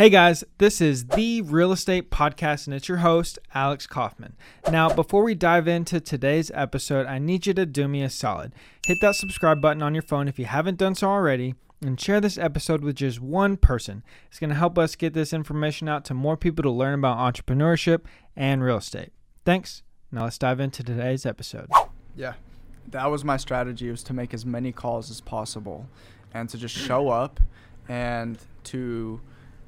Hey guys, this is the Real Estate Podcast, and it's your host, Alex Kaufman. Now, before we dive into today's episode, I need you to do me a solid. Hit that subscribe button on your phone if you haven't done so already, and share this episode with just one person. It's going to help us get this information out to more people to learn about entrepreneurship and real estate. Thanks. Now, let's dive into today's episode. Yeah, that was my strategy was to make as many calls as possible and to just show up and to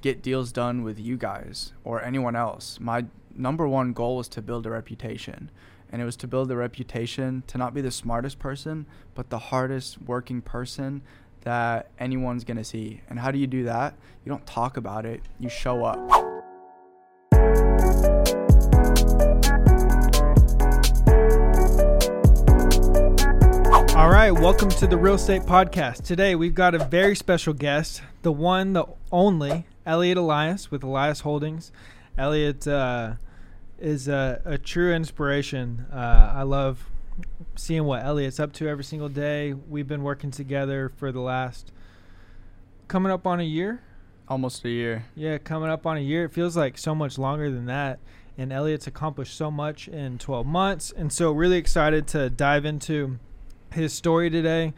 get deals done with you guys or anyone else. My number one goal was to build a reputation. And it was to build a reputation to not be the smartest person, but the hardest working person that anyone's to see. And how do you do that? You don't talk about it, you show up. Right, welcome to the Real Estate Podcast. Today we've got a very special guest, the one, the only Eliott Elias with Elias Holdings. Eliott uh, is a, a, true inspiration. Uh, I love seeing what Eliott's up to every single day. We've been working together for the last coming up on a year. Almost a year. Yeah, coming up on a year. It feels like so much longer than that. And Eliott's accomplished so much in 12 months. And so, really excited to dive into his story today.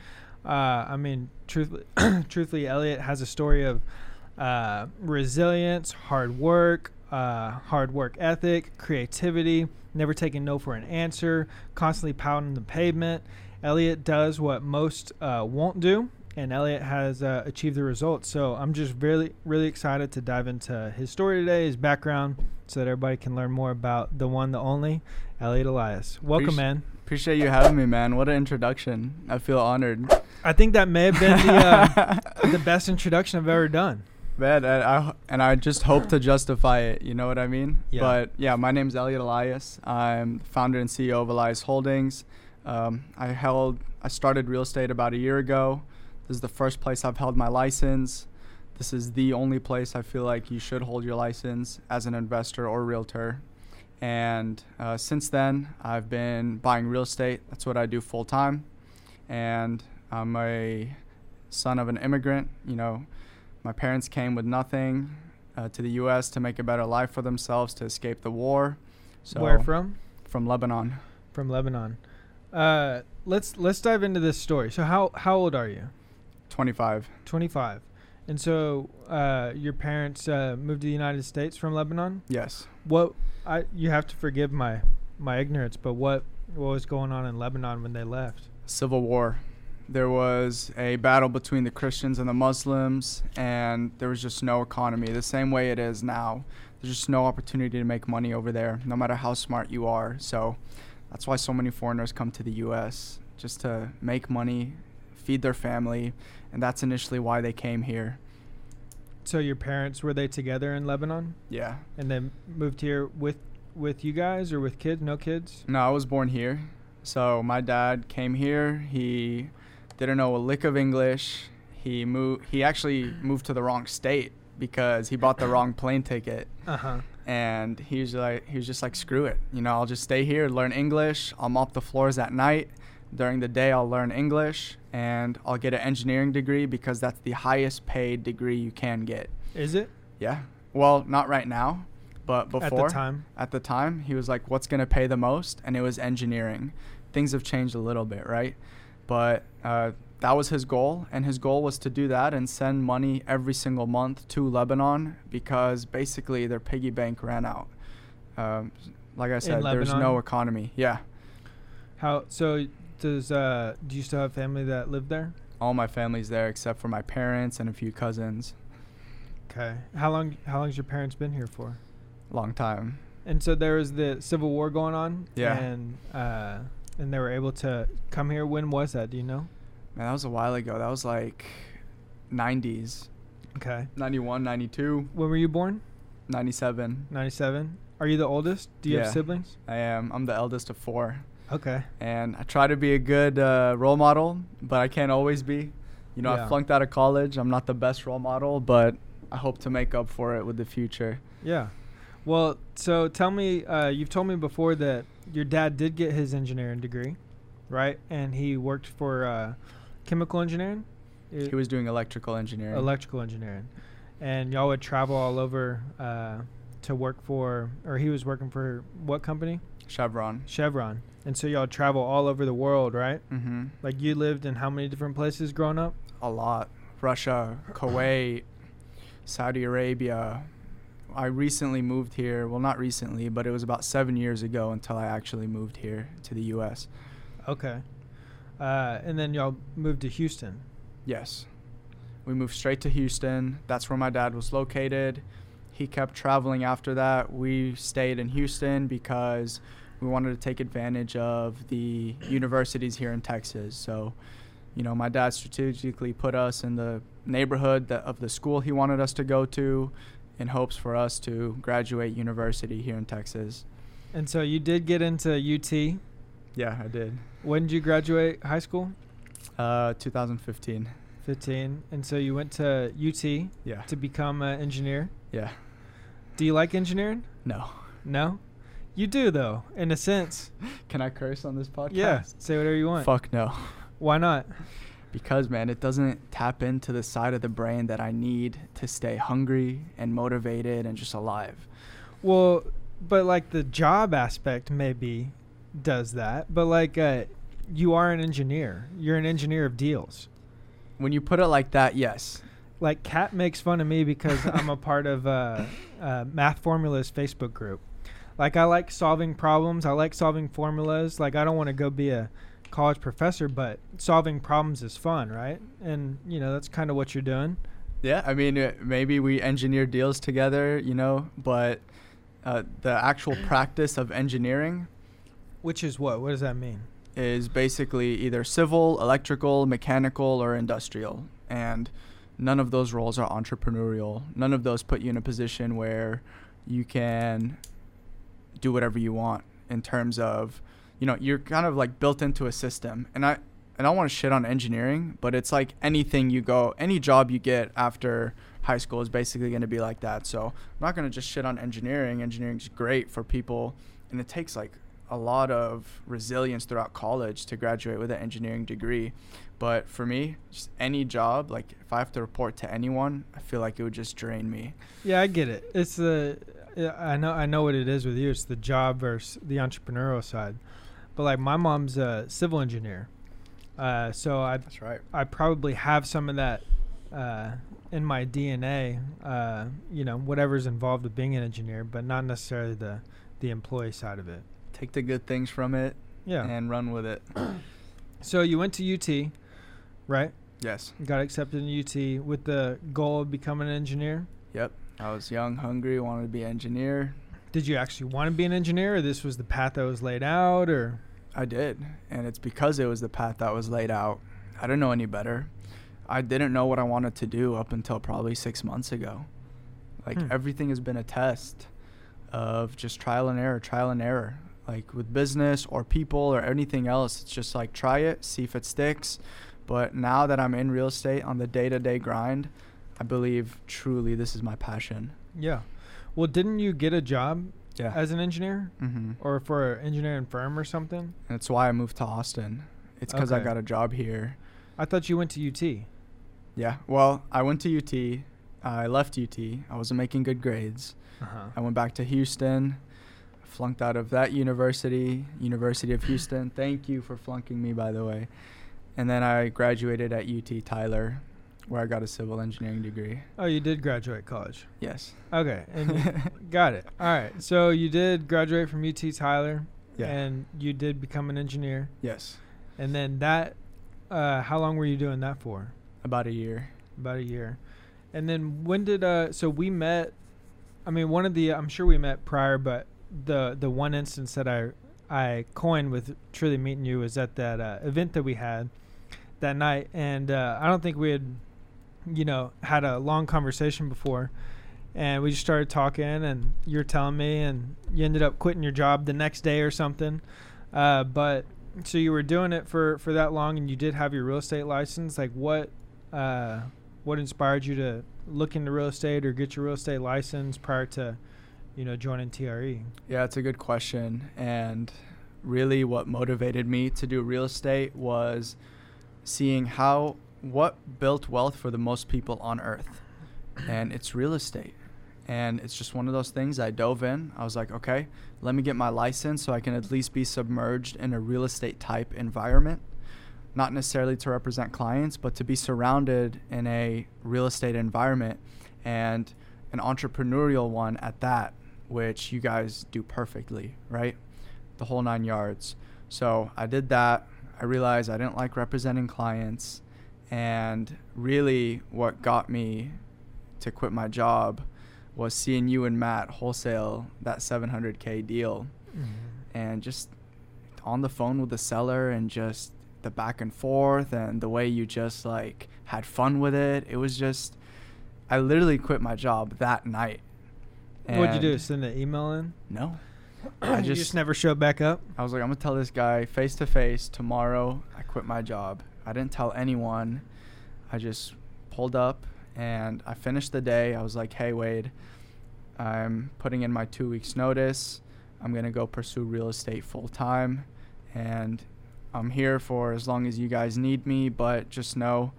Uh, I mean, truthfully, truthfully, Eliott has a story of uh, resilience, hard work, uh, hard work ethic, creativity, never taking no for an answer, constantly pounding the pavement. Eliott does what most uh, won't do, and Eliott has uh, achieved the results. So I'm just really, really excited to dive into his story today, his background, so that everybody can learn more about the one, the only, Eliott Elias. Welcome, man. Appreciate you having me, man. What an introduction. I feel honored. I think that may have been the, uh, the best introduction I've ever done. Man, and I, and I just hope to justify it. You know what I mean? Yeah. But yeah, my name's Eliott Elias. I'm founder and CEO of Elias Holdings. Um, I held, I started real estate about a year ago. This is the first place I've held my license. This is the only place I feel like you should hold your license as an investor or realtor. And uh, since then, I've been buying real estate. That's what I do full time. And I'm a son of an immigrant. You know, my parents came with nothing uh, to the U.S. to make a better life for themselves, to escape the war. So Where from? From Lebanon. From Lebanon. Uh, let's let's dive into this story. So how how old are you? Twenty five. Twenty five. And so, uh, your parents uh, moved to the United States from Lebanon. Yes. What I you have to forgive my my ignorance, but what what was going on in Lebanon when they left? Civil war. There was a battle between the Christians and the Muslims, and there was just no economy. The same way it is now. There's just no opportunity to make money over there, no matter how smart you are. So that's why so many foreigners come to the U.S. just to make money, feed their family, and that's initially why they came here. So your parents were they together in Lebanon? Yeah. And then moved here with with you guys or with kids? No kids? No, I was born here. So my dad came here. He didn't know a lick of English. He moved. He actually moved to the wrong state because he bought the wrong plane ticket. Uh-huh. And he was like, he was just like, screw it. You know, I'll just stay here, learn English. I'll mop the floors at night. During the day, I'll learn English and I'll get an engineering degree because that's the highest paid degree you can get. Is it? Yeah. Well, not right now, but before. At the time. At the time, he was like, "What's gonna pay the most?" And it was engineering. Things have changed a little bit, right? But uh, that was his goal, and his goal was to do that and send money every single month to Lebanon because basically their piggy bank ran out. Um, like I said, there's no economy. Yeah. How so? Does uh do you still have family that live there? All my family's there except for my parents and a few cousins. Okay. How long how long's your parents been here for? Long time. And so there was the Civil War going on. Yeah. And uh and they were able to come here. When was that? Do you know? Man, that was a while ago. That was like 90s. Okay. 91, 92. When were you born? 97. 97. Are you the oldest? Do you yeah, have siblings? I am. I'm the eldest of four. Okay. And I try to be a good uh, role model, but I can't always be. You know, yeah. I flunked out of college. I'm not the best role model, but I hope to make up for it with the future. Yeah. Well, so tell me, uh, you've told me before that your dad did get his engineering degree, right? And he worked for uh, chemical engineering. He was doing electrical engineering. Electrical engineering. and y'all would travel all over uh, to work for, or he was working for what company? Chevron. Chevron. And so y'all travel all over the world, right? Mm-hmm. Like you lived in how many different places growing up? A lot. Russia, Kuwait, Saudi Arabia. I recently moved here. Well, not recently, but it was about seven years ago until I actually moved here to the U.S. Okay. Uh, and then y'all moved to Houston. Yes. We moved straight to Houston. That's where my dad was located. He kept traveling after that. We stayed in Houston because we wanted to take advantage of the universities here in Texas. So, you know, my dad strategically put us in the neighborhood that, of the school he wanted us to go to in hopes for us to graduate university here in Texas. And so you did get into UT. Yeah, I did. When did you graduate high school? Uh, 2015. 15. And so you went to UT Yeah. to become an engineer. Yeah. Do you like engineering? No. No? You do, though, in a sense. Can I curse on this podcast? Yeah. Say whatever you want. Fuck no. Why not? Because man, it doesn't tap into the side of the brain that I need to stay hungry and motivated and just alive. Well, but like the job aspect maybe does that, but like uh, you are an engineer. You're an engineer of deals. When you put it like that, yes. Like Kat makes fun of me because I'm a part of uh, uh, Math Formulas Facebook group. Like I like solving problems. I like solving formulas. Like I don't want to go be a college professor, but solving problems is fun, right? And you know that's kind of what you're doing. Yeah, I mean, uh, maybe we engineer deals together, you know, but uh, the actual practice of engineering Which is what? What does that mean? is basically either civil, electrical, mechanical, or industrial. And none of those roles are entrepreneurial. None of those put you in a position where you can do whatever you want in terms of, you know, you're kind of like built into a system. And I, I want to shit on engineering, but it's like anything you go, any job you get after high school is basically going to be like that. So I'm not going to just shit on engineering. Engineering's great for people, and it takes like a lot of resilience throughout college to graduate with an engineering degree. But for me, just any job, like if I have to report to anyone, I feel like it would just drain me. Yeah, I get it. It's the yeah, I know I know what it is with you. It's the job versus the entrepreneurial side. But like my mom's a civil engineer, uh, so I That's right. I probably have some of that uh, in my DNA. Uh, you know, whatever's involved with being an engineer, but not necessarily the the employee side of it. Take the good things from it Yeah. and run with it. so you went to UT, right? Yes. Got accepted in UT with the goal of becoming an engineer. Yep. I was young, hungry, wanted to be an engineer. Did you actually want to be an engineer, or this was the path that was laid out, or? I did, and it's because it was the path that was laid out. I didn't know any better. I didn't know what I wanted to do up until probably six months ago. Like Hmm. everything has been a test of just trial and error, trial and error. Like with business or people or anything else, it's just like try it, see if it sticks. But now that I'm in real estate on the day to day grind, I believe truly this is my passion. Yeah. Well, didn't you get a job Yeah. as an engineer mm-hmm. or for an engineering firm or something? And it's why I moved to Austin. It's because I got a job here. I thought you went to UT. Yeah. Well, I went to UT. I left UT. I wasn't making good grades. Uh-huh. I went back to Houston. Flunked out of that university, University of Houston. Thank you for flunking me, by the way. And then I graduated at UT Tyler, where I got a civil engineering degree. Oh, you did graduate college. Yes. Okay, and got it. All right. So you did graduate from UT Tyler, Yeah. and you did become an engineer. yes. And then that, uh, how long were you doing that for? About a year. About a year. And then when did uh? So we met. I mean, one of the I'm sure we met prior, but the the one instance that I I coined with truly meeting you was at that uh, event that we had that night, and uh, I don't think we had, you know, had a long conversation before, and we just started talking, and you're telling me, and you ended up quitting your job the next day or something, uh, but so you were doing it for for that long, and you did have your real estate license. Like what, uh, what inspired you to look into real estate or get your real estate license prior to, you know, joining? TRE? Yeah, it's a good question. And really, what motivated me to do real estate was seeing how what built wealth for the most people on earth. and it's real estate. And it's just one of those things I dove in. I was like, okay, let me get my license so I can at least be submerged in a real estate type environment. Not necessarily to represent clients, but to be surrounded in a real estate environment and an entrepreneurial one at that, which you guys do perfectly, right? The whole nine yards. So I did that. I realized I didn't like representing clients. And really, what got me to quit my job was seeing you and Matt wholesale that 700K deal. Mm-hmm. And just on the phone with the seller and just the back and forth and the way you just like had fun with it. It was just, I literally quit my job that night. What'd you do? Send an email in? No. I just, just never showed back up. I was like, I'm gonna tell this guy face to face tomorrow. I quit my job. I didn't tell anyone. I just pulled up and I finished the day. I was like, Hey Wade, I'm putting in my two weeks notice. I'm gonna go pursue real estate full time, and I'm here for as long as you guys need me. But just know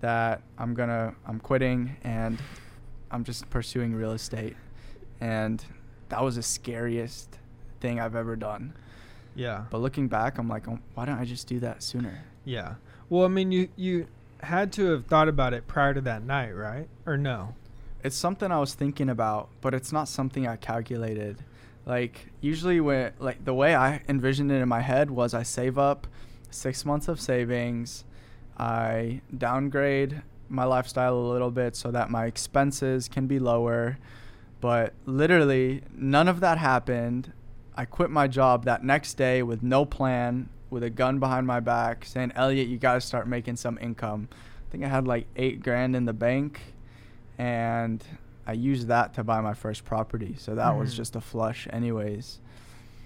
that I'm gonna I'm quitting and I'm just pursuing real estate, and that was the scariest thing I've ever done. Yeah. But looking back, I'm like, oh, why don't I just do that sooner? Yeah. Well, I mean, you you had to have thought about it prior to that night, right? Or no? It's something I was thinking about, but it's not something I calculated. Like usually when like the way I envisioned it in my head was I save up 6 months of savings, I downgrade my lifestyle a little bit so that my expenses can be lower but literally, none of that happened. I quit my job that next day with no plan, with a gun behind my back, saying, Eliott, you got to start making some income. I think I had like eight grand in the bank, and I used that to buy my first property. So that mm-hmm. was just a flush, anyways.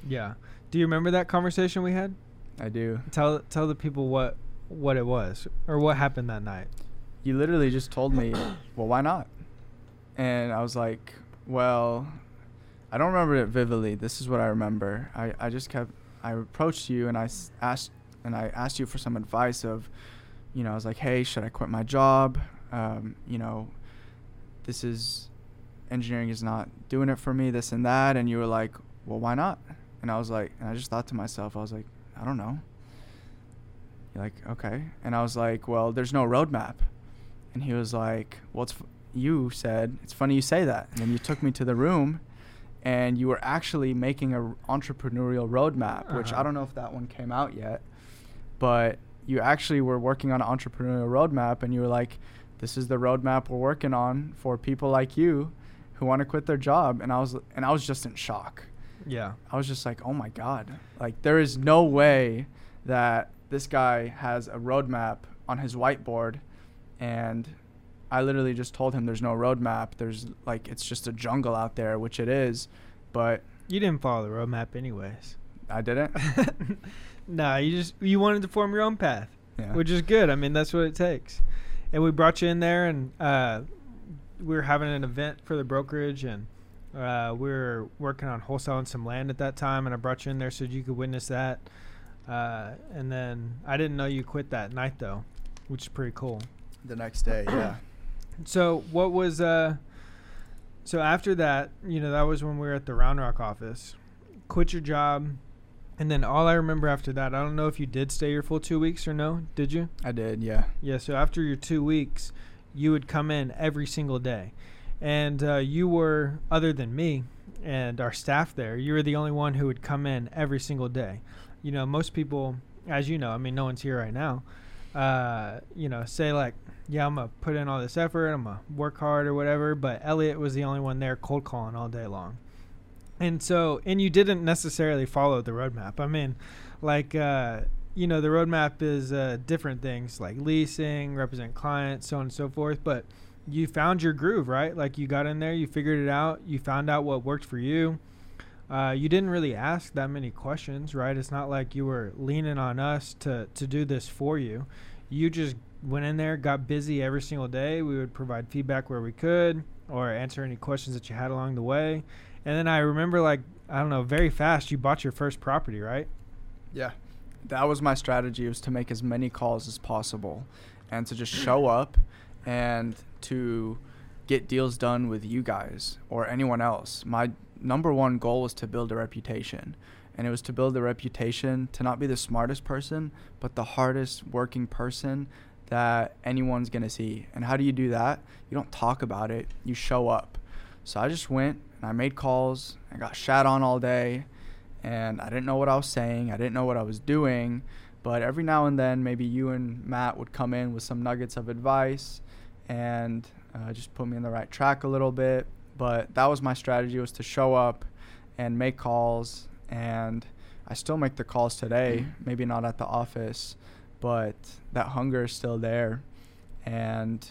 Yeah. Do you remember that conversation we had? I do. Tell tell the people what what it was or what happened that night. You literally just told me, "Well, why not?" And I was like, well, I don't remember it vividly. This is what I remember. I, I just kept I approached you and I asked and I asked you for some advice of, you know, I was like, hey, should I quit my job? Um, you know, this is engineering is not doing it for me, this and that. And you were like, well, why not? And I was like, and I just thought to myself, I was like, I don't know. You're like, okay. And I was like, well, there's no roadmap. And he was like, well, it's, f- you said, it's funny you say that. And then you took me to the room and you were actually making an entrepreneurial roadmap, uh-huh. which I don't know if that one came out yet, but you actually were working on an entrepreneurial roadmap and you were like, this is the roadmap we're working on for people like you who want to quit their job. And I was, and I was just in shock. Yeah. I was just like, oh my God, like there is no way that this guy has a roadmap on his whiteboard and I literally just told him there's no roadmap. There's like it's just a jungle out there, which it is. But you didn't follow the roadmap anyways. I didn't. nah, you just you wanted to form your own path, yeah. which is good. I mean, that's what it takes. And we brought you in there, and uh, we were having an event for the brokerage, and uh, we were working on wholesaling some land at that time. And I brought you in there so you could witness that. Uh, and then I didn't know you quit that night though, which is pretty cool. The next day, yeah. So what was uh so after that, you know, that was when we were at the Round Rock office. Quit your job. And then all I remember after that, I don't know if you did stay your full two weeks or no. Did you? I did, yeah. Yeah, so after your two weeks, you would come in every single day. And uh, you were, other than me and our staff there, you were the only one who would come in every single day. You know, most people, as you know, I mean, no one's here right now, uh, you know, say like, yeah, I'm gonna put in all this effort, I'm gonna work hard or whatever. But Eliott was the only one there cold calling all day long, and so and you didn't necessarily follow the roadmap. I mean, like uh, you know, the roadmap is uh, different things like leasing, represent clients, so on and so forth. But you found your groove, right? Like you got in there, you figured it out, you found out what worked for you. Uh, you didn't really ask that many questions, right? It's not like you were leaning on us to to do this for you. You just went in there, got busy every single day. We would provide feedback where we could or answer any questions that you had along the way. And then I remember, like, I don't know, very fast, you bought your first property, right? Yeah. That was my strategy was to make as many calls as possible and to just show up and to get deals done with you guys or anyone else. My number one goal was to build a reputation. And it was to build a reputation to not be the smartest person, but the hardest working person that anyone's going to see. And how do you do that? You don't talk about it, you show up. So I just went and I made calls. I got shat on all day and I didn't know what I was saying. I didn't know what I was doing. But every now and then, maybe you and Matt would come in with some nuggets of advice and uh, just put me in the right track a little bit. But that was my strategy was to show up and make calls. And I still make the calls today, maybe not at the office, but that hunger is still there. And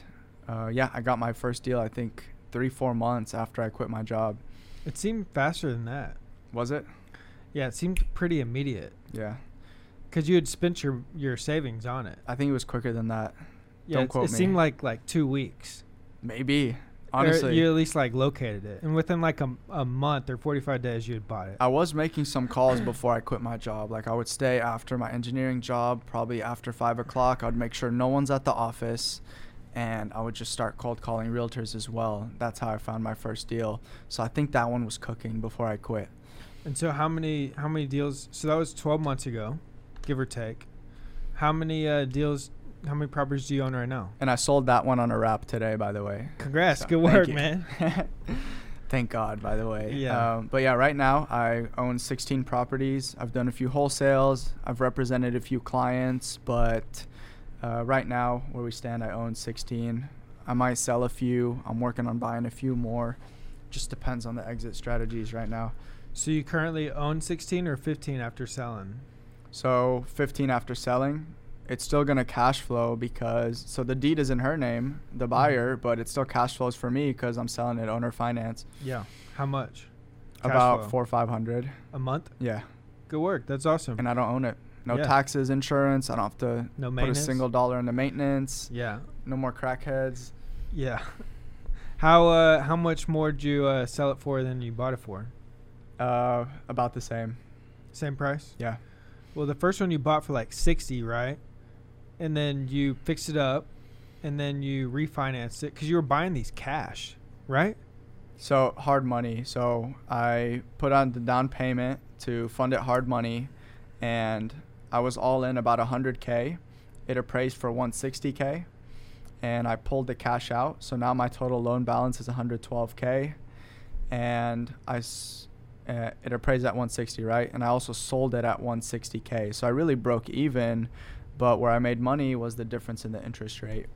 uh, yeah, I got my first deal, I think, three, four months after I quit my job. It seemed faster than that. Was it? Yeah, it seemed pretty immediate. Yeah. Because you had spent your your savings on it. I think it was quicker than that. Yeah, Don't quote me. it me. seemed like like two weeks. Maybe. Honestly, you at least like located it, and within like a, a month or 45 days, you had bought it. I was making some calls before I quit my job. Like I would stay after my engineering job, probably after five o'clock. I would make sure no one's at the office, and I would just start cold calling realtors as well. That's how I found my first deal. So I think that one was cooking before I quit. And so how many how many deals? So that was 12 months ago, give or take. How many uh, deals? How many properties do you own right now? And I sold that one on a wrap today, by the way. Congrats, so good work, man. thank God, by the way. Yeah. Um, but yeah, right now I own 16 properties. I've done a few wholesales. I've represented a few clients, but uh, right now, where we stand, I own 16. I might sell a few. I'm working on buying a few more. Just depends on the exit strategies right now. So you currently own 16 or 15 after selling? So 15 after selling. It's still going to cash flow because so the deed is in her name, the mm-hmm. buyer, but it still cash flows for me because I'm selling it owner finance. Yeah. How much? Cash About flow? four or five hundred a month. Yeah. Good work. That's awesome. And I don't own it. No yeah. taxes, insurance. I don't have to no put a single dollar into maintenance. Yeah. No more crackheads. Yeah. How uh how much more did you uh, sell it for than you bought it for? Uh, about the same. Same price. Yeah. Well, the first one you bought for like sixty, right? And then you fixed it up, and then you refinanced it because you were buying these cash, right? So hard money. So I put on the down payment to fund it hard money, and I was all in about 100k. It appraised for 160k, and I pulled the cash out. So now my total loan balance is 112k, and I uh, it appraised at 160, right? And I also sold it at 160k. So I really broke even, but where I made money was the difference in the interest rate.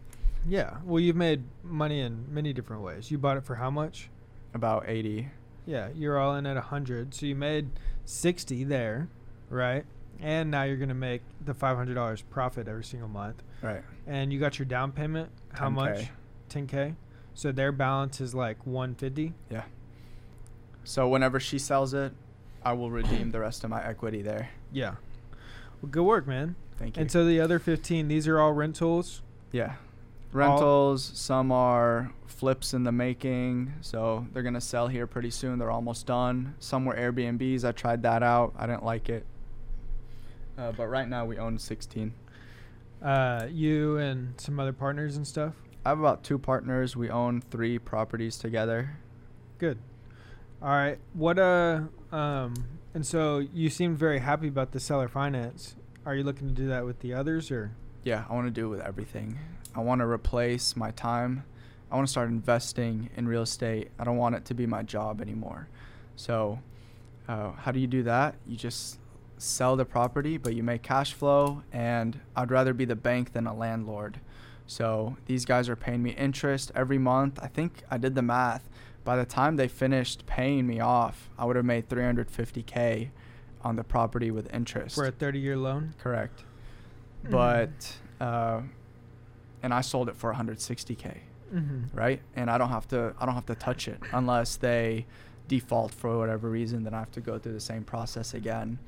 Yeah. Well, you've made money in many different ways. You bought it for how much? About 80. Yeah, you're all in at 100. So you made 60 there, right? And now you're going to make the $500 profit every single month. Right. And you got your down payment. How 10K. much? 10K. So their balance is like 150. Yeah. So whenever she sells it, I will redeem the rest of my equity there. Yeah. Well, good work, man. Thank you. And so the other 15, these are all rentals? Yeah. Rentals, all some are flips in the making. So they're going to sell here pretty soon. They're almost done. Some were Airbnbs. I tried that out. I didn't like it. Uh, but right now we own 16. Uh, you and some other partners and stuff? I have about two partners. We own three properties together. Good. All right. What uh um and so you seemed very happy about the seller finance. Are you looking to do that with the others or? Yeah, I want to do it with everything. I want to replace my time. I want to start investing in real estate. I don't want it to be my job anymore. So, uh, how do you do that? You just sell the property, but you make cash flow. And I'd rather be the bank than a landlord. So these guys are paying me interest every month. I think I did the math by the time they finished paying me off, I would have made 350k on the property with interest for a 30 year loan. Correct. Mm-hmm. But uh, and I sold it for 160k. Mm-hmm. Right? And I don't have to I don't have to touch it unless they default for whatever reason then I have to go through the same process again.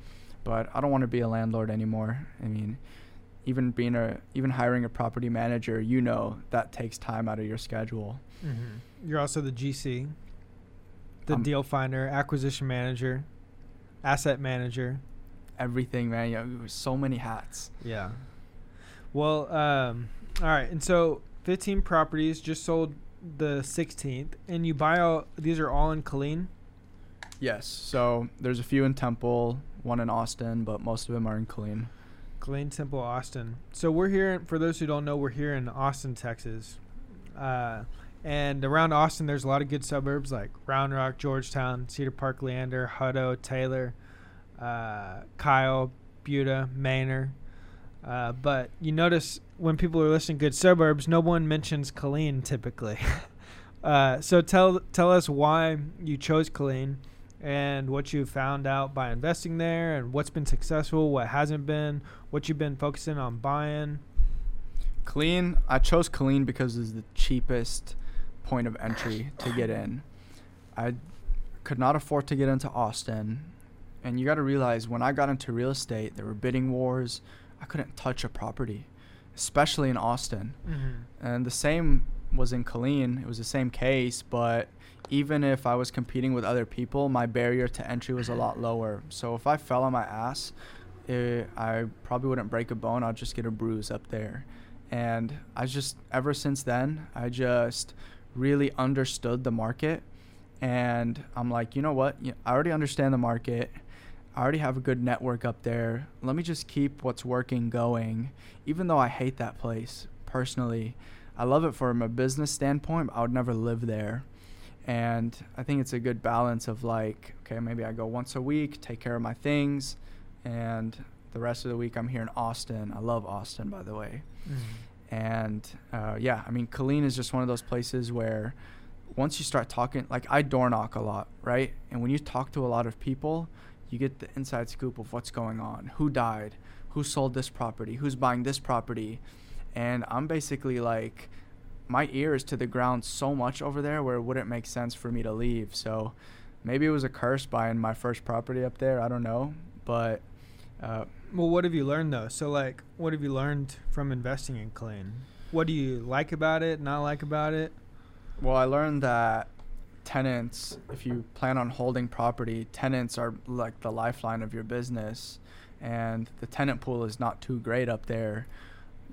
But I don't want to be a landlord anymore. I mean, even being a even hiring a property manager, you know that takes time out of your schedule. Mm-hmm. You're also the GC, the um, deal finder, acquisition manager, asset manager, everything, man. You know, so many hats. Yeah. Well, um, all right, and so 15 properties just sold the 16th, and you buy all these are all in Killeen. Yes. So there's a few in Temple, one in Austin, but most of them are in Killeen. Killeen, Temple, Austin. So we're here. For those who don't know, we're here in Austin, Texas. Uh, and around Austin, there's a lot of good suburbs like Round Rock, Georgetown, Cedar Park, Leander, Hutto, Taylor, uh, Kyle, Buda, Manor. Uh, but you notice when people are listing good suburbs, no one mentions Killeen typically. uh, so tell tell us why you chose Killeen and what you found out by investing there, and what's been successful, what hasn't been, what you've been focusing on buying. Killeen, I chose Killeen because it's the cheapest point of entry to get in. I could not afford to get into Austin. And you got to realize when I got into real estate, there were bidding wars. I couldn't touch a property, especially in Austin. Mm-hmm. And the same was in Killeen. It was the same case, but even if I was competing with other people, my barrier to entry was a lot lower. So if I fell on my ass, it, eh, I probably wouldn't break a bone. I'd just get a bruise up there. And I just, ever since then, I just really understood the market. And I'm like, you know what? I already understand the market. I already have a good network up there. Let me just keep what's working going, even though I hate that place personally. I love it from a business standpoint, I would never live there. And I think it's a good balance of like, okay, maybe I go once a week, take care of my things, and the rest of the week I'm here in Austin. I love Austin, by the way. Mm-hmm. And uh, yeah, I mean, Killeen is just one of those places where once you start talking, like I door knock a lot, right? And when you talk to a lot of people, you get the inside scoop of what's going on, who died, who sold this property, who's buying this property. And I'm basically like, my ear is to the ground so much over there where it wouldn't make sense for me to leave. So maybe it was a curse buying my first property up there. I don't know. But. Uh, well, what have you learned though? So, like, what have you learned from investing in Killeen? What do you like about it, not like about it? Well, I learned that tenants, if you plan on holding property, tenants are like the lifeline of your business. And the tenant pool is not too great up there.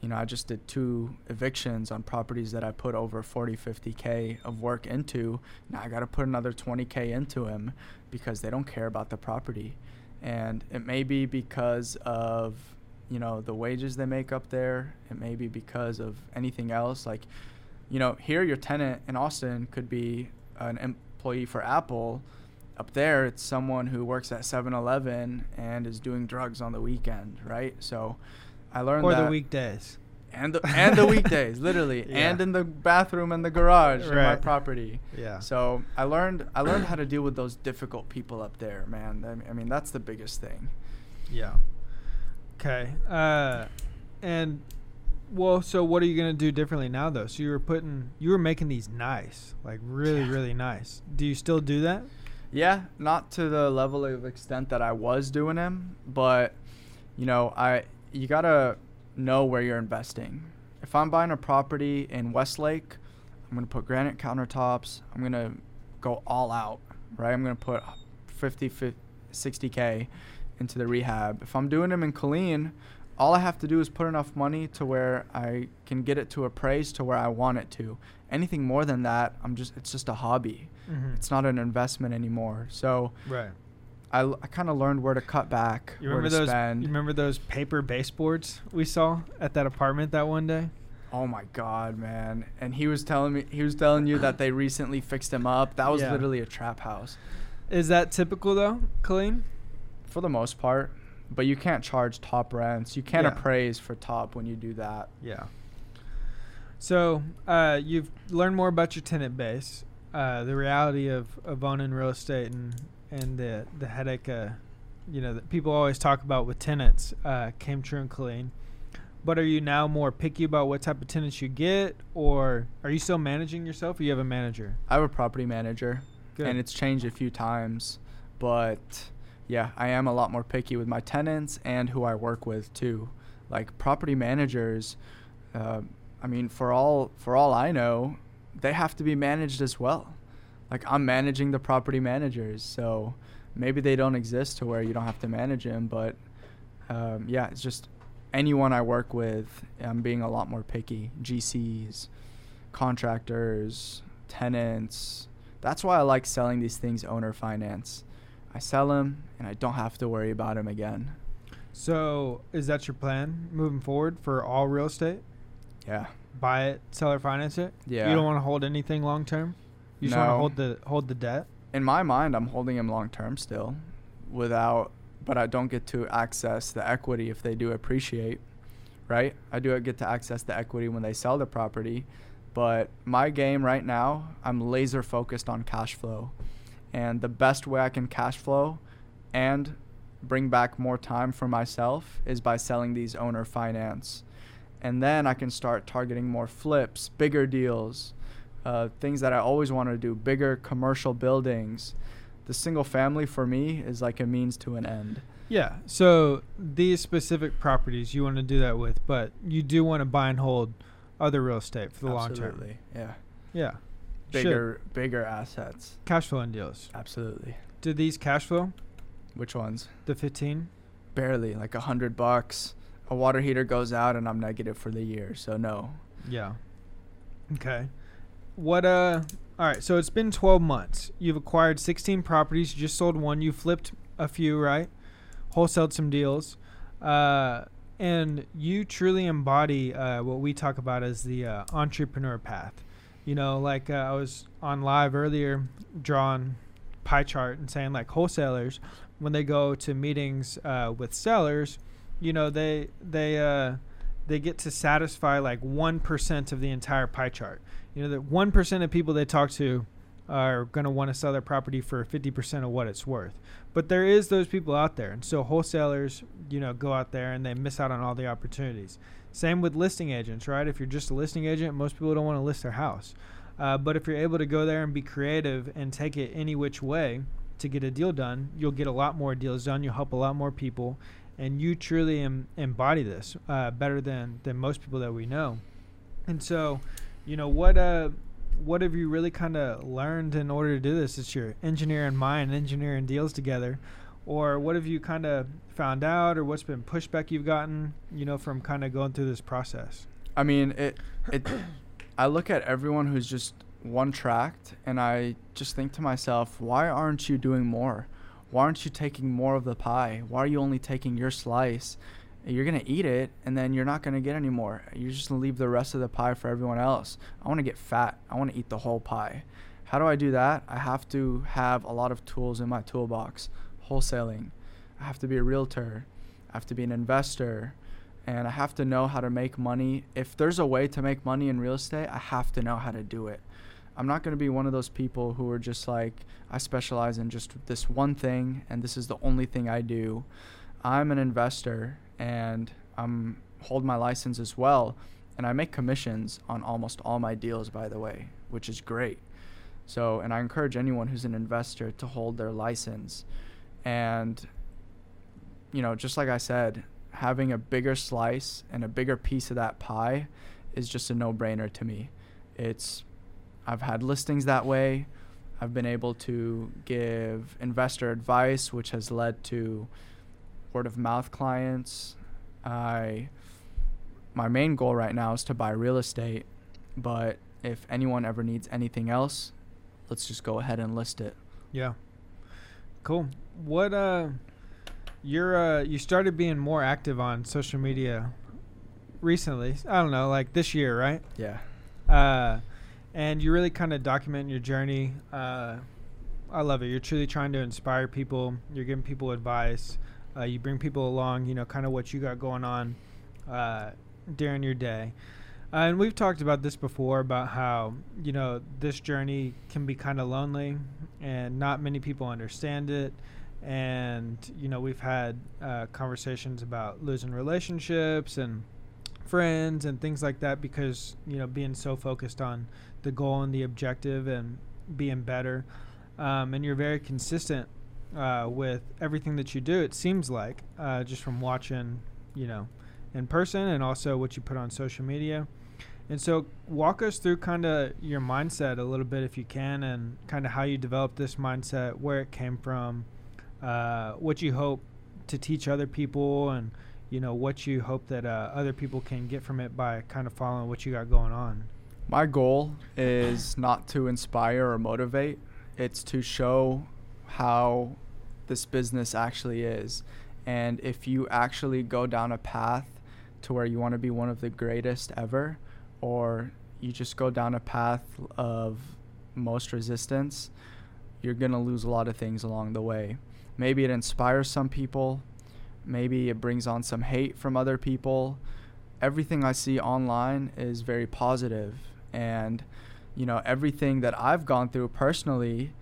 You know, I just did two evictions on properties that I put over 40, 50K of work into. Now I got to put another 20K into them because they don't care about the property. And it may be because of, you know, the wages they make up there. It may be because of anything else. Like, you know, here your tenant in Austin could be an employee for Apple. Up there, it's someone who works at 7-Eleven and is doing drugs on the weekend, right? So, I learned or that. Or the weekdays. And the, and the weekdays, literally, yeah. and in the bathroom and the garage right. in my property. Yeah. So I learned I learned how to deal with those difficult people up there, man. I mean, that's the biggest thing. Yeah. Okay. Uh, and well, so what are you gonna do differently now, though? So you were putting, you were making these nice, like really, yeah. really nice. Do you still do that? Yeah, not to the level of extent that I was doing them, but you know, I you gotta know where you're investing. If I'm buying a property in Westlake, I'm gonna put granite countertops. I'm gonna go all out, right? I'm gonna put 50, 50 60k into the rehab. If I'm doing them in Killeen, all I have to do is put enough money to where I can get it to appraise to where I want it to. Anything more than that, I'm just it's just a hobby. Mm-hmm. It's not an investment anymore. So right. I, I kind of learned where to cut back. You remember those? Spend. You remember those paper baseboards we saw at that apartment that one day? Oh my god, man! And he was telling me he was telling you that they recently fixed him up. That was yeah. literally a trap house. Is that typical though, Killeen? For the most part but you can't charge top rents. You can't yeah. appraise for top when you do that. Yeah. So uh, you've learned more about your tenant base, uh, the reality of, of owning real estate, and and the the headache, uh, you know, that people always talk about with tenants uh, came true in Killeen. But are you now more picky about what type of tenants you get, or are you still managing yourself, or you have a manager? I have a property manager, Good. and it's changed a few times, but yeah, I am a lot more picky with my tenants and who I work with too. Like property managers, uh, I mean, for all for all I know, they have to be managed as well. Like I'm managing the property managers, so maybe they don't exist to where you don't have to manage them. But um, yeah, it's just anyone I work with, I'm being a lot more picky. GCs, contractors, tenants. That's why I like selling these things owner finance. I sell them and I don't have to worry about them again. So, is that your plan moving forward for all real estate? Yeah. Buy it, seller finance it. Yeah. You don't want to hold anything long term. You just want to hold the hold the debt. In my mind, I'm holding them long term still, without, but I don't get to access the equity if they do appreciate, right? I do get to access the equity when they sell the property, but my game right now, I'm laser focused on cash flow, and the best way I can cash flow, and bring back more time for myself is by selling these owner finance. And then I can start targeting more flips, bigger deals, uh, things that I always wanted to do, bigger commercial buildings. The single family for me is like a means to an end. Yeah. So these specific properties you want to do that with, but you do want to buy and hold other real estate for the long term. Absolutely. Yeah. Yeah. Should. Bigger bigger assets. cash flowing deals. Absolutely. Do these cash flow? Which ones? The 15? Barely, like a hundred bucks. A water heater goes out and I'm negative for the year, so no. Yeah. Okay. What uh all right, so it's been 12 months. You've acquired 16 properties, you just sold one, you flipped a few, right? Wholesaled some deals. Uh and you truly embody uh, what we talk about as the uh, entrepreneur path. You know, like uh, I was on live earlier drawing pie chart and saying like wholesalers when they go to meetings uh, with sellers, you know, they they uh, they get to satisfy like 1% of the entire pie chart. You know, that 1% of people they talk to are going to want to sell their property for 50% of what it's worth. But there is those people out there. And so wholesalers, you know, go out there and they miss out on all the opportunities. Same with listing agents, right? If you're just a listing agent, most people don't want to list their house. Uh, but if you're able to go there and be creative and take it any which way to get a deal done, you'll get a lot more deals done. You'll help a lot more people, and you truly em- embody this uh, better than than most people that we know. And so, you know what uh what have you really kind of learned in order to do this? It's your engineering mind, engineering deals together, or what have you kind of found out, or what's been pushback you've gotten, you know, from kind of going through this process? I mean, it it I look at everyone who's just one tracked and I just think to myself, why aren't you doing more? Why aren't you taking more of the pie? Why are you only taking your slice? You're going to eat it and then you're not going to get any more. You're just going to leave the rest of the pie for everyone else. I want to get fat. I want to eat the whole pie. How do I do that? I have to have a lot of tools in my toolbox. Wholesaling. I have to be a realtor. I have to be an investor and I have to know how to make money. If there's a way to make money in real estate, I have to know how to do it. I'm not going to be one of those people who are just like, I specialize in just this one thing and this is the only thing I do. I'm an investor and I'm hold my license as well and I make commissions on almost all my deals by the way, which is great. So, and I encourage anyone who's an investor to hold their license and you know, just like I said, having a bigger slice and a bigger piece of that pie is just a no-brainer to me. It's I've had listings that way. I've been able to give investor advice which has led to word of mouth clients. I my main goal right now is to buy real estate, but if anyone ever needs anything else, let's just go ahead and list it. Yeah. Cool. What uh you're uh you started being more active on social media recently. I don't know, like this year, right? Yeah. Uh and you really kind of document your journey. Uh I love it. You're truly trying to inspire people. You're giving people advice. Uh, you bring people along, you know, kind of what you got going on uh, during your day. Uh, and we've talked about this before about how, you know, this journey can be kind of lonely and not many people understand it. And, you know, we've had uh, conversations about losing relationships and friends and things like that because, you know, being so focused on the goal and the objective and being better. Um, and you're very consistent uh, with everything that you do. It seems like uh, just from watching, you know, in person and also what you put on social media. And so, walk us through kind of your mindset a little bit, if you can, and kind of how you developed this mindset, where it came from, uh, what you hope to teach other people, and you know what you hope that uh, other people can get from it by kind of following what you got going on. My goal is not to inspire or motivate. It's to show how this business actually is. And if you actually go down a path to where you want to be one of the greatest ever, or you just go down a path of most resistance, you're going to lose a lot of things along the way. Maybe it inspires some people, maybe it brings on some hate from other people. Everything I see online is very positive and you know everything that I've gone through personally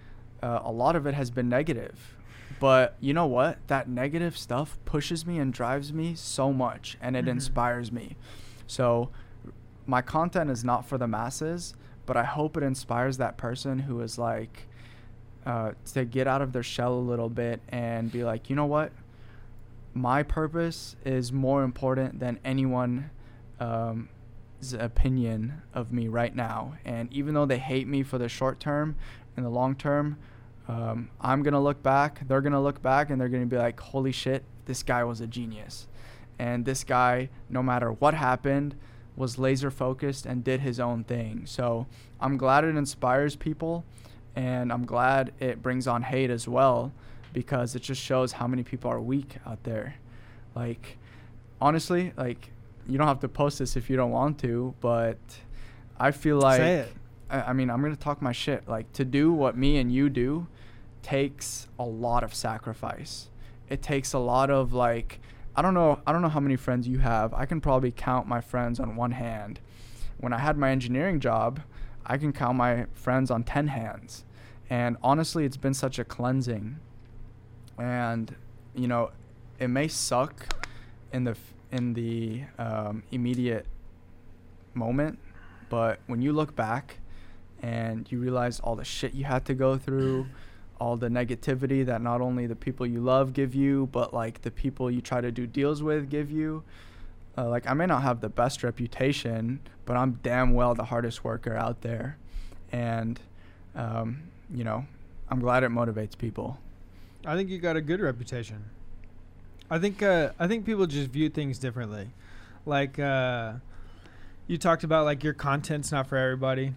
uh, a lot of it has been negative but you know what that negative stuff pushes me and drives me so much and it mm-hmm. inspires me so my content is not for the masses but I hope it inspires that person who is like uh, to get out of their shell a little bit and be like, you know what? My purpose is more important than anyone um, opinion of me right now. And even though they hate me for the short term, in the long term, um, I'm gonna look back. They're gonna look back, and they're gonna be like, "Holy shit, this guy was a genius." And this guy, no matter what happened, was laser focused and did his own thing. So I'm glad it inspires people, and I'm glad it brings on hate as well, because it just shows how many people are weak out there. Like, honestly, like you don't have to post this if you don't want to, but I feel like Say it. I, I mean, I'm gonna talk my shit. Like to do what me and you do takes a lot of sacrifice. It takes a lot of like I don't know I don't know how many friends you have. I can probably count my friends on one hand. When I had my engineering job, I can count my friends on 10 hands. And honestly, it's been such a cleansing. And you know, it may suck in the in the um, immediate moment, but when you look back and you realize all the shit you had to go through, all the negativity that not only the people you love give you, but like the people you try to do deals with give you. Uh, like I may not have the best reputation, but I'm damn well the hardest worker out there, and um, you know, I'm glad it motivates people. I think you got a good reputation. I think uh, I think people just view things differently. Like uh, you talked about, like your content's not for everybody.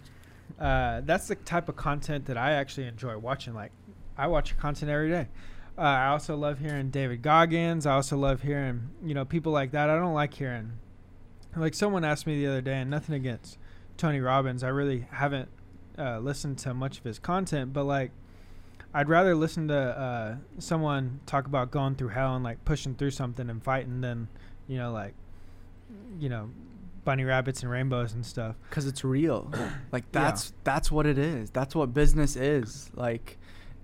Uh, that's the type of content that I actually enjoy watching. Like I watch your content every day. Uh, I also love hearing David Goggins. I also love hearing you know people like that. I don't like hearing like someone asked me the other day, and nothing against Tony Robbins. I really haven't uh, listened to much of his content, but like I'd rather listen to uh, someone talk about going through hell and like pushing through something and fighting than, you know, like, you know, bunny rabbits and rainbows and stuff. Cause it's real. like that's yeah. that's what it is. That's what business is. Like,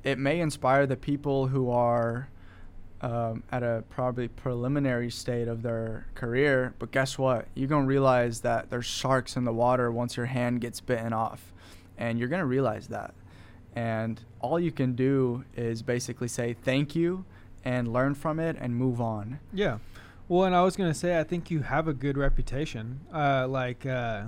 it may inspire the people who are um, at a probably preliminary state of their career, but guess what? You're gonna realize that there's sharks in the water once your hand gets bitten off, and you're gonna realize that and all you can do is basically say thank you and learn from it and move on. Yeah. Well, and I was gonna say I think you have a good reputation. Uh, like uh,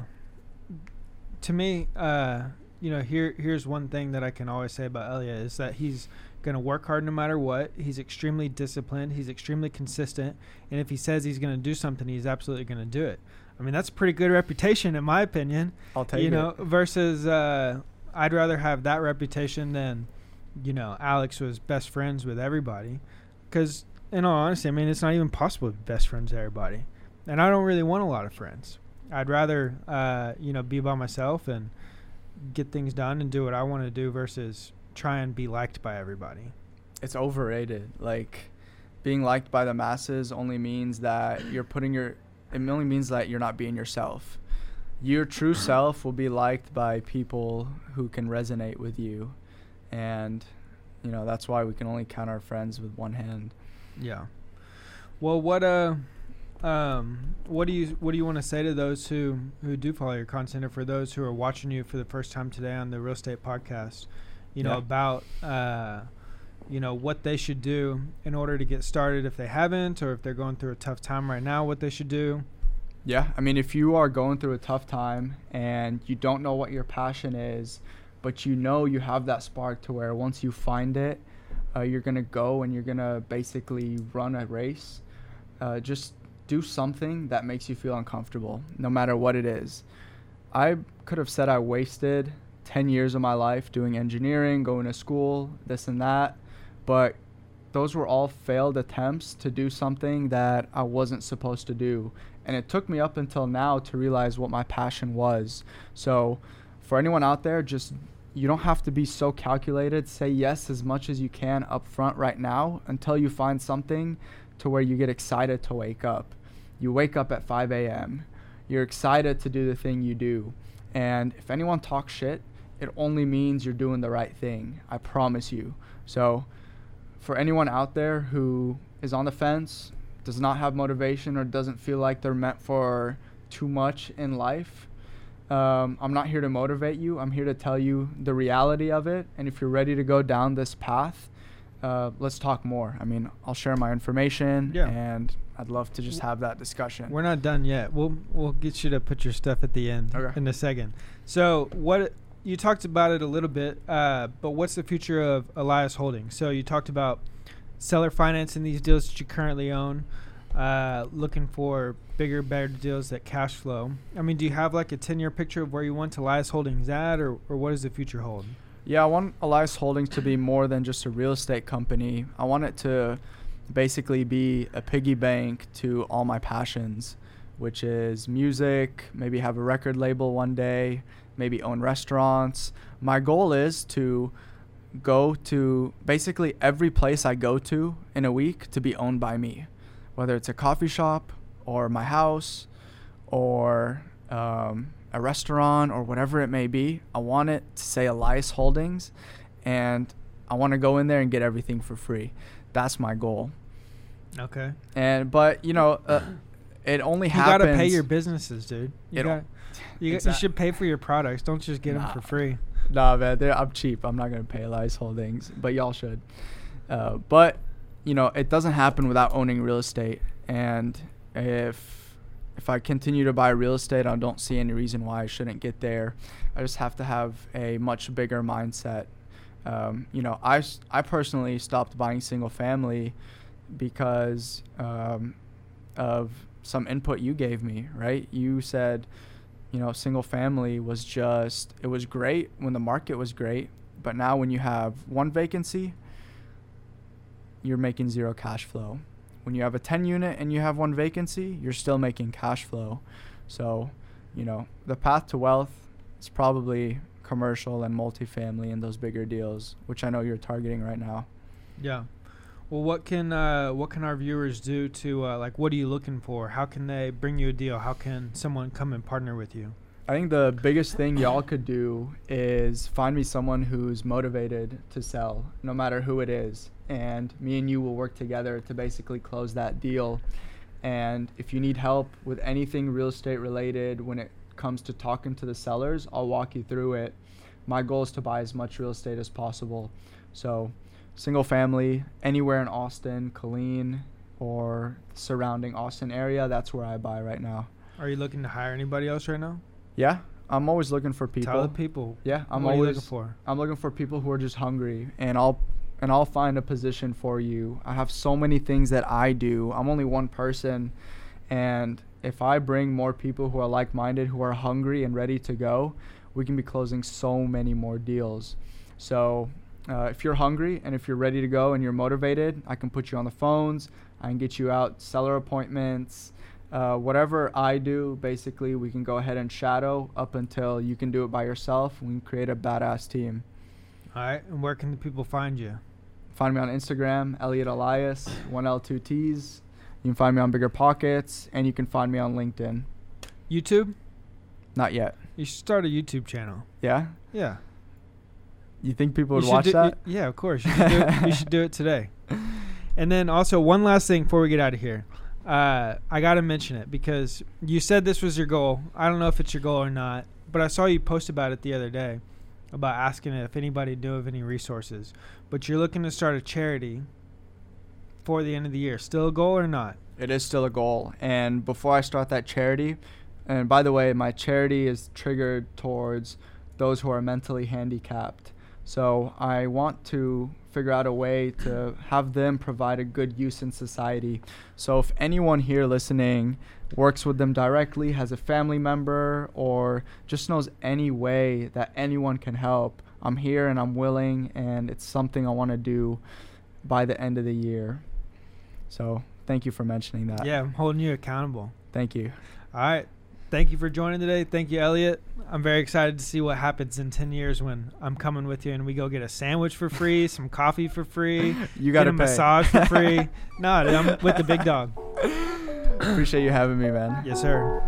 to me, uh, you know, here here's one thing that I can always say about Eliott is that he's gonna work hard no matter what. He's extremely disciplined. He's extremely consistent, and if he says he's gonna do something, he's absolutely gonna do it. I mean, that's a pretty good reputation, in my opinion. I'll tell you. You know, versus uh, I'd rather have that reputation than, you know, Alex was best friends with everybody. Because, in all honesty, I mean, it's not even possible to be best friends with everybody. And I don't really want a lot of friends. I'd rather, uh, you know, be by myself and get things done and do what I want to do versus try and be liked by everybody. It's overrated. Like, being liked by the masses only means that you're putting your, it only means that you're not being yourself your true self will be liked by people who can resonate with you. And you know that's why we can only count our friends with one hand. Yeah. Well what uh um what do you what do you want to say to those who who do follow your content or for those who are watching you for the first time today on the real estate podcast you know yeah. about uh you know what they should do in order to get started if they haven't or if they're going through a tough time right now what they should do yeah, I mean, if you are going through a tough time and you don't know what your passion is, but you know you have that spark to where once you find it, uh, you're gonna go and you're gonna basically run a race. Uh, just do something that makes you feel uncomfortable, no matter what it is. I could have said I wasted 10 years of my life doing engineering, going to school, this and that, but those were all failed attempts to do something that I wasn't supposed to do. And it took me up until now to realize what my passion was. So, for anyone out there, just you don't have to be so calculated. Say yes as much as you can up front right now until you find something to where you get excited to wake up. You wake up at 5 a.m. You're excited to do the thing you do. And if anyone talks shit, it only means you're doing the right thing. I promise you. So, for anyone out there who is on the fence, does not have motivation, or doesn't feel like they're meant for too much in life, um, I'm not here to motivate you. I'm here to tell you the reality of it. And if you're ready to go down this path, uh, let's talk more. I mean, I'll share my information, yeah. and I'd love to just have that discussion. We're not done yet. We'll we'll get you to put your stuff at the end okay. in a second. So what you talked about it a little bit, uh, but what's the future of Elias Holdings? So you talked about seller financing these deals that you currently own, uh, looking for bigger, better deals that cash flow. I mean, do you have like a 10 year picture of where you want Elias Holdings at, or, or what does the future hold? Yeah, I want Elias Holdings to be more than just a real estate company. I want it to basically be a piggy bank to all my passions, which is music, maybe have a record label one day, maybe own restaurants. My goal is to go to basically every place I go to in a week to be owned by me, whether it's a coffee shop or my house or um, a restaurant or whatever it may be. I want it to say Elias Holdings, and I want to go in there and get everything for free. That's my goal. Okay. And but you know, uh, it only you happens. You gotta pay your businesses, dude. You, got, you, exactly. you should pay for your products. Don't just get nah. them for free. Nah, man, I'm cheap. I'm not gonna pay Elias Holdings, but y'all should. Uh, but you know, it doesn't happen without owning real estate. And if if I continue to buy real estate, I don't see any reason why I shouldn't get there. I just have to have a much bigger mindset. Um, you know, I I personally stopped buying single family because um, of some input you gave me. Right? You said you know, single family was just, it was great when the market was great. But now when you have one vacancy, you're making zero cash flow. When you have a 10 unit and you have one vacancy, you're still making cash flow. So, you know, the path to wealth is probably commercial and multifamily and those bigger deals, which I know you're targeting right now. Yeah. Well, what can uh, what can our viewers do to uh, like? What are you looking for? How can they bring you a deal? How can someone come and partner with you? I think the biggest thing y'all could do is find me someone who's motivated to sell, no matter who it is, and me and you will work together to basically close that deal. And if you need help with anything real estate related when it comes to talking to the sellers, I'll walk you through it. My goal is to buy as much real estate as possible. So single family anywhere in Austin, Killeen, or surrounding Austin area. That's where I buy right now. Are you looking to hire anybody else right now? Yeah, I'm always looking for people. Tell the people. Yeah, I'm what always looking for. I'm looking for people who are just hungry, and I'll and I'll find a position for you. I have so many things that I do. I'm only one person, and if I bring more people who are like-minded, who are hungry and ready to go, we can be closing so many more deals. So uh, if you're hungry and if you're ready to go and you're motivated, I can put you on the phones. I can get you out seller appointments. Uh, whatever I do, basically, we can go ahead and shadow up until you can do it by yourself. We can create a badass team. All right. And where can the people find you? Find me on Instagram, Eliott Elias, 1L, 2 T's. You can find me on Bigger Pockets, and you can find me on LinkedIn. YouTube? Not yet. You should start a YouTube channel. Yeah? Yeah. You think people would watch that? yeah, of course. You should, do it, you should do it today. And then also one last thing before we get out of here. Uh, I got to mention it because you said this was your goal. I don't know if it's your goal or not, but I saw you post about it the other day about asking if anybody knew of any resources. But you're looking to start a charity for the end of the year. Still a goal or not? It is still a goal. And before I start that charity, and by the way, my charity is triggered towards those who are mentally handicapped. So I want to figure out a way to have them provide a good use in society. So if anyone here listening works with them directly, has a family member, or just knows any way that anyone can help, I'm here and I'm willing, and it's something I want to do by the end of the year. So thank you for mentioning that. Yeah, I'm holding you accountable. Thank you. All right. Thank you for joining today. Thank you, Eliott. I'm very excited to see what happens in 10 years when I'm coming with you and we go get a sandwich for free, some coffee for free, you got a pay. massage for free. no, I'm with the big dog. Appreciate you having me, man. Yes, sir.